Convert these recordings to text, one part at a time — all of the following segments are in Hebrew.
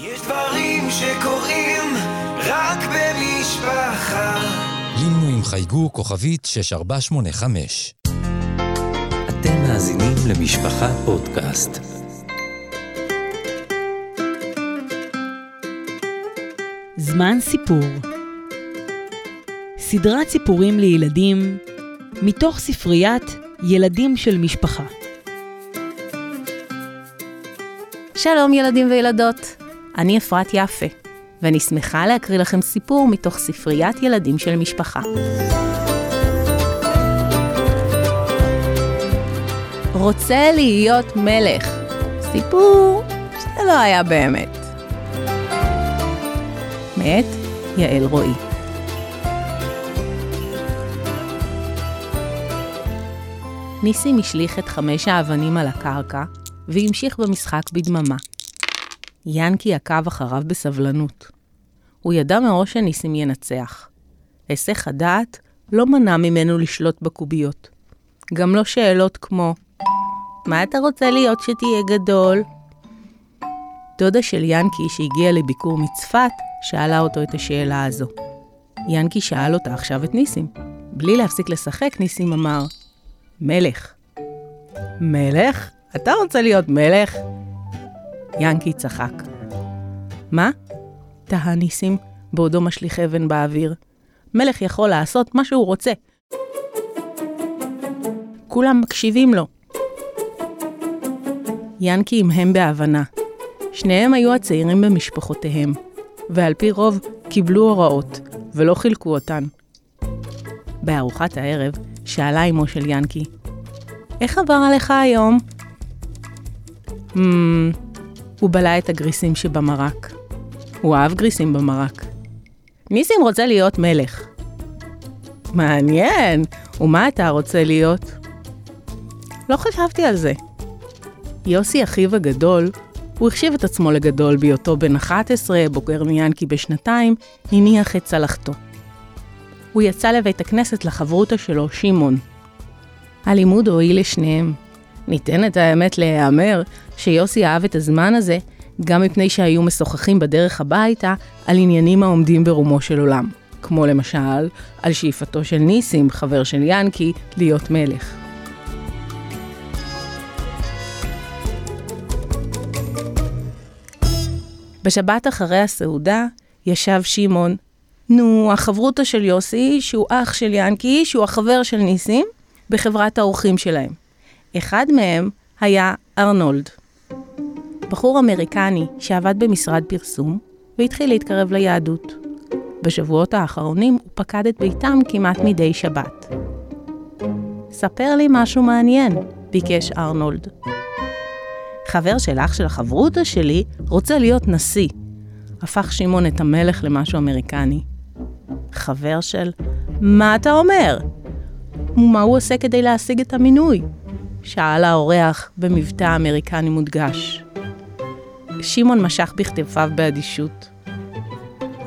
יש דברים שקורים רק במשפחה. לינו עם חייגו כוכבית 6485. אתם מאזינים למשפחה פודקאסט. זמן סיפור סדרת סיפורים לילדים מתוך ספריית ילדים של משפחה. שלום ילדים וילדות, אני אפרת יפה, ואני שמחה להקריא לכם סיפור מתוך ספריית ילדים של משפחה. רוצה להיות מלך. סיפור שלא היה באמת. מאת יעל רועי. ניסים השליך את חמש האבנים על הקרקע, והמשיך במשחק בדממה. ינקי עקב אחריו בסבלנות. הוא ידע מראש שניסים ינצח. היסח הדעת לא מנע ממנו לשלוט בקוביות. גם לא שאלות כמו, מה אתה רוצה להיות שתהיה גדול? דודה של ינקי, שהגיעה לביקור מצפת, שאלה אותו את השאלה הזו. ינקי שאל אותה עכשיו את ניסים. בלי להפסיק לשחק, ניסים אמר, מלך. מלך? אתה רוצה להיות מלך? ינקי צחק. מה? תהה ניסים, בעודו משליך אבן באוויר. מלך יכול לעשות מה שהוא רוצה. כולם מקשיבים לו. ינקי המהם בהבנה. שניהם היו הצעירים במשפחותיהם, ועל פי רוב קיבלו הוראות, ולא חילקו אותן. בארוחת הערב שאלה אמו של ינקי, איך עבר עליך היום? Hmm, הוא בלע את הגריסים שבמרק. הוא אהב גריסים במרק. ניסים רוצה להיות מלך. מעניין, ומה אתה רוצה להיות? לא חשבתי על זה. יוסי, אחיו הגדול, הוא החשיב את עצמו לגדול בהיותו בן 11, בוגר מיאנקי בשנתיים, הניח את צלחתו. הוא יצא לבית הכנסת לחברותא שלו, שמעון. הלימוד הועיל לשניהם. ניתן את האמת להיאמר שיוסי אהב את הזמן הזה, גם מפני שהיו משוחחים בדרך הביתה על עניינים העומדים ברומו של עולם, כמו למשל על שאיפתו של ניסים, חבר של ינקי, להיות מלך. בשבת אחרי הסעודה ישב שמעון, נו, החברותא של יוסי, שהוא אח של ינקי, שהוא החבר של ניסים, בחברת האורחים שלהם. אחד מהם היה ארנולד, בחור אמריקני שעבד במשרד פרסום והתחיל להתקרב ליהדות. בשבועות האחרונים הוא פקד את ביתם כמעט מדי שבת. ספר לי משהו מעניין, ביקש ארנולד. חבר של אח של החברותא שלי רוצה להיות נשיא. הפך שמעון את המלך למשהו אמריקני. חבר של... מה אתה אומר? ומה הוא עושה כדי להשיג את המינוי? שאל האורח במבטא אמריקני מודגש. שמעון משך בכתפיו באדישות.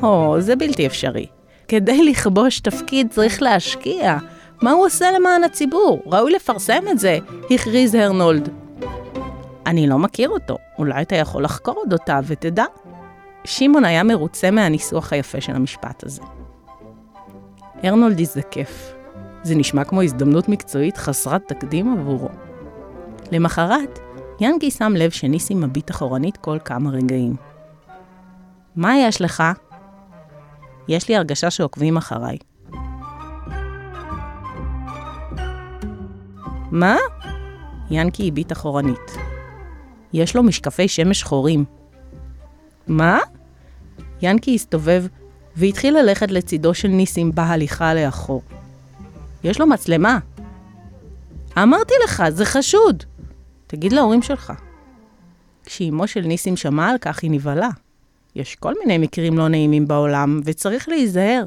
או, זה בלתי אפשרי. כדי לכבוש תפקיד צריך להשקיע. מה הוא עושה למען הציבור? ראוי לפרסם את זה, הכריז הרנולד. אני לא מכיר אותו, אולי אתה יכול לחקור אודותיו ותדע. שמעון היה מרוצה מהניסוח היפה של המשפט הזה. הרנולד הזדקף. זה נשמע כמו הזדמנות מקצועית חסרת תקדים עבורו. למחרת, ינקי שם לב שניסים מביט אחורנית כל כמה רגעים. מה יש לך? יש לי הרגשה שעוקבים אחריי. מה? ינקי הביט אחורנית. יש לו משקפי שמש שחורים. מה? ינקי הסתובב והתחיל ללכת לצידו של ניסים בהליכה לאחור. יש לו מצלמה. אמרתי לך, זה חשוד. תגיד להורים שלך. כשאימו של ניסים שמעה על כך, היא נבהלה. יש כל מיני מקרים לא נעימים בעולם, וצריך להיזהר.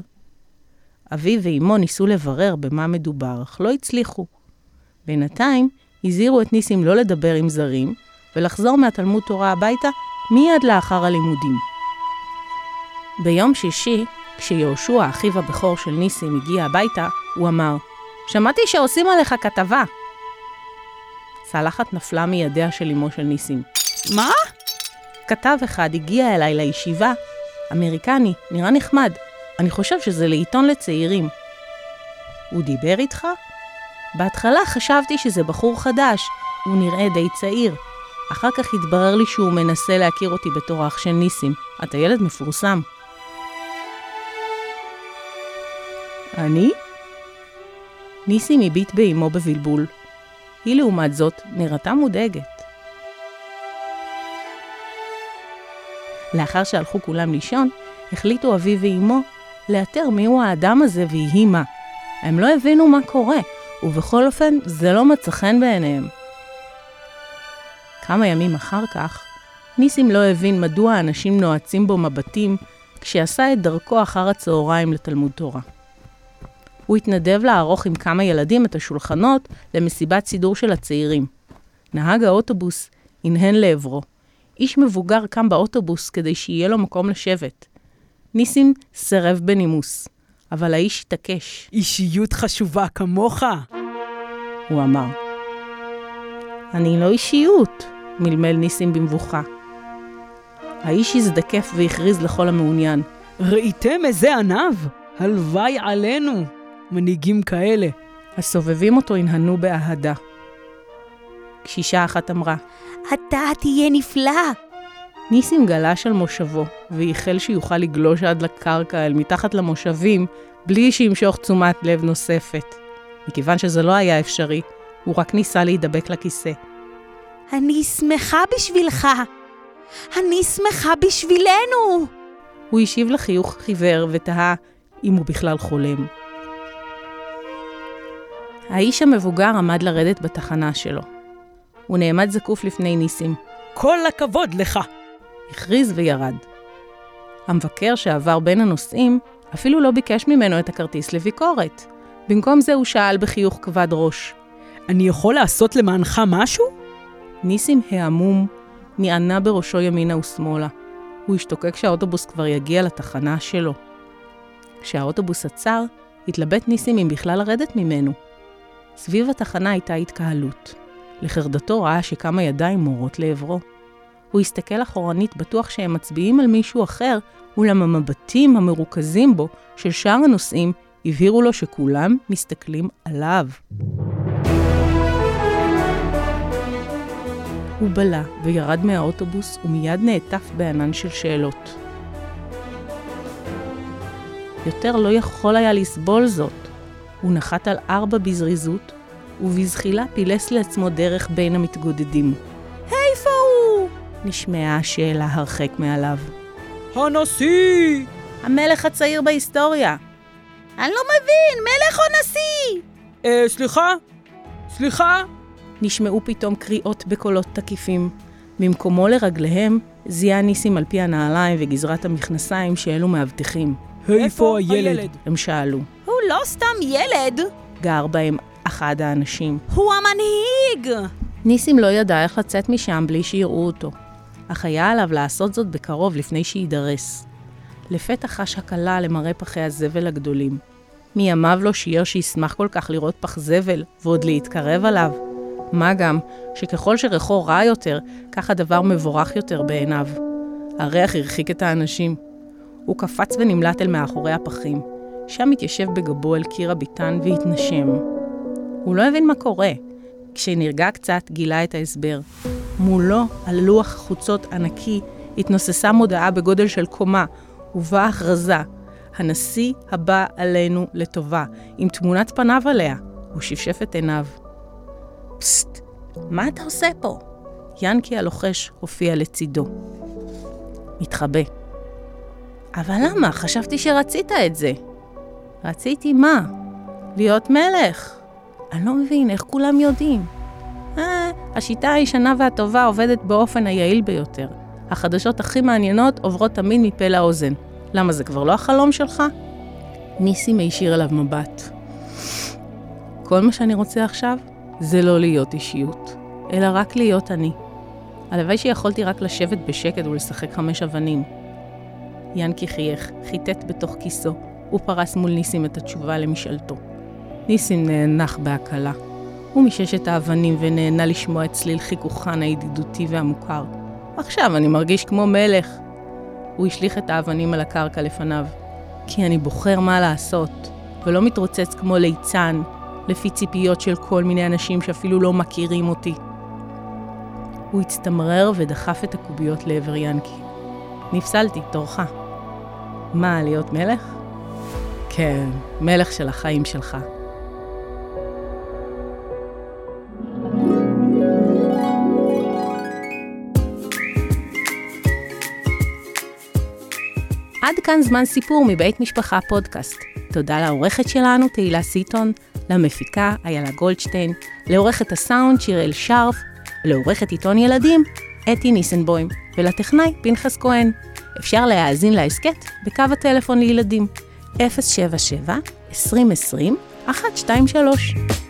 אביו ואימו ניסו לברר במה מדובר, אך לא הצליחו. בינתיים, הזהירו את ניסים לא לדבר עם זרים, ולחזור מהתלמוד תורה הביתה מיד לאחר הלימודים. ביום שישי, כשיהושע, אחיו הבכור של ניסים, הגיע הביתה, הוא אמר, שמעתי שעושים עליך כתבה. צלחת נפלה מידיה של אמו של ניסים. מה? כתב אחד הגיע אליי לישיבה, אמריקני, נראה נחמד. אני חושב שזה לעיתון לצעירים. הוא דיבר איתך? בהתחלה חשבתי שזה בחור חדש, הוא נראה די צעיר. אחר כך התברר לי שהוא מנסה להכיר אותי בתור אח של ניסים. אתה ילד מפורסם. אני? ניסים הביט באמו בבלבול. היא לעומת זאת נראתה מודאגת. לאחר שהלכו כולם לישון, החליטו אבי ואמו לאתר מיהו האדם הזה ויהי מה. הם לא הבינו מה קורה, ובכל אופן זה לא מצא חן בעיניהם. כמה ימים אחר כך, ניסים לא הבין מדוע האנשים נועצים בו מבטים כשעשה את דרכו אחר הצהריים לתלמוד תורה. הוא התנדב לערוך עם כמה ילדים את השולחנות למסיבת סידור של הצעירים. נהג האוטובוס הנהן לעברו. איש מבוגר קם באוטובוס כדי שיהיה לו מקום לשבת. ניסים סירב בנימוס, אבל האיש התעקש. אישיות חשובה כמוך. הוא אמר. אני לא אישיות, מלמל ניסים במבוכה. האיש הזדקף והכריז לכל המעוניין. ראיתם איזה עניו? הלוואי עלינו. מנהיגים כאלה. הסובבים אותו הנהנו באהדה. קשישה אחת אמרה, אתה תהיה נפלא. ניסים גלש על מושבו, וייחל שיוכל לגלוש עד לקרקע אל מתחת למושבים, בלי שימשוך תשומת לב נוספת. מכיוון שזה לא היה אפשרי, הוא רק ניסה להידבק לכיסא. אני שמחה בשבילך. אני שמחה בשבילנו. הוא השיב לחיוך חיוור ותהה אם הוא בכלל חולם. האיש המבוגר עמד לרדת בתחנה שלו. הוא נעמד זקוף לפני ניסים. כל הכבוד לך! הכריז וירד. המבקר שעבר בין הנוסעים אפילו לא ביקש ממנו את הכרטיס לביקורת. במקום זה הוא שאל בחיוך כבד ראש. אני יכול לעשות למענך משהו? ניסים העמום נענה בראשו ימינה ושמאלה. הוא השתוקק כשהאוטובוס כבר יגיע לתחנה שלו. כשהאוטובוס עצר, התלבט ניסים אם בכלל לרדת ממנו. סביב התחנה הייתה התקהלות. לחרדתו ראה שכמה ידיים מורות לעברו. הוא הסתכל אחורנית בטוח שהם מצביעים על מישהו אחר, אולם המבטים המרוכזים בו של שאר הנוסעים הבהירו לו שכולם מסתכלים עליו. הוא בלע וירד מהאוטובוס ומיד נעטף בענן של שאלות. יותר לא יכול היה לסבול זאת. הוא נחת על ארבע בזריזות, ובזחילה פילס לעצמו דרך בין המתגודדים. איפה הוא? נשמעה השאלה הרחק מעליו. הנשיא! המלך הצעיר בהיסטוריה. אני לא מבין, מלך או נשיא? אה, סליחה? סליחה? נשמעו פתאום קריאות בקולות תקיפים. ממקומו לרגליהם זיהה ניסים על פי הנעליים וגזרת המכנסיים שאלו מאבטחים. איפה הילד? הם שאלו. הוא לא סתם ילד, גר בהם אחד האנשים. הוא המנהיג! ניסים לא ידע איך לצאת משם בלי שיראו אותו, אך היה עליו לעשות זאת בקרוב לפני שיידרס. לפתע חש הקלה למראה פחי הזבל הגדולים. מימיו לא שיער שישמח כל כך לראות פח זבל, ועוד להתקרב עליו. מה גם, שככל שריחו רע יותר, כך הדבר מבורך יותר בעיניו. הריח הרחיק את האנשים. הוא קפץ ונמלט אל מאחורי הפחים. שם התיישב בגבו אל קיר הביתן והתנשם. הוא לא הבין מה קורה. כשנרגע קצת, גילה את ההסבר. מולו, על לוח חוצות ענקי, התנוססה מודעה בגודל של קומה, ובה הכרזה, הנשיא הבא עלינו לטובה, עם תמונת פניו עליה. הוא שפשף את עיניו. פסט, מה אתה עושה פה? ינקי הלוחש הופיע לצידו. מתחבא. אבל למה? חשבתי שרצית את זה. רציתי מה? להיות מלך. אני לא מבין, איך כולם יודעים? אה, השיטה הישנה והטובה עובדת באופן היעיל ביותר. החדשות הכי מעניינות עוברות תמיד מפה לאוזן. למה, זה כבר לא החלום שלך? ניסים הישיר אליו מבט. כל מה שאני רוצה עכשיו זה לא להיות אישיות, אלא רק להיות אני. הלוואי שיכולתי רק לשבת בשקט ולשחק חמש אבנים. ינקי חייך, חיטט בתוך כיסו, ופרס מול ניסים את התשובה למשאלתו. ניסים נאנח בהקלה. הוא משש את האבנים ונהנה לשמוע את צליל חיכוכן הידידותי והמוכר. עכשיו אני מרגיש כמו מלך. הוא השליך את האבנים על הקרקע לפניו. כי אני בוחר מה לעשות, ולא מתרוצץ כמו ליצן, לפי ציפיות של כל מיני אנשים שאפילו לא מכירים אותי. הוא הצטמרר ודחף את הקוביות לעבר ינקי. נפסלתי, תורך. מה, להיות מלך? כן, מלך של החיים שלך. עד כאן זמן סיפור מבית משפחה פודקאסט. תודה לעורכת שלנו, תהילה סיטון, למפיקה, איילה גולדשטיין, לעורכת הסאונד, שיראל שרף, לעורכת עיתון ילדים, אתי ניסנבוים, ולטכנאי, פנחס כהן. אפשר להאזין להסכת בקו הטלפון לילדים, 077 2020 123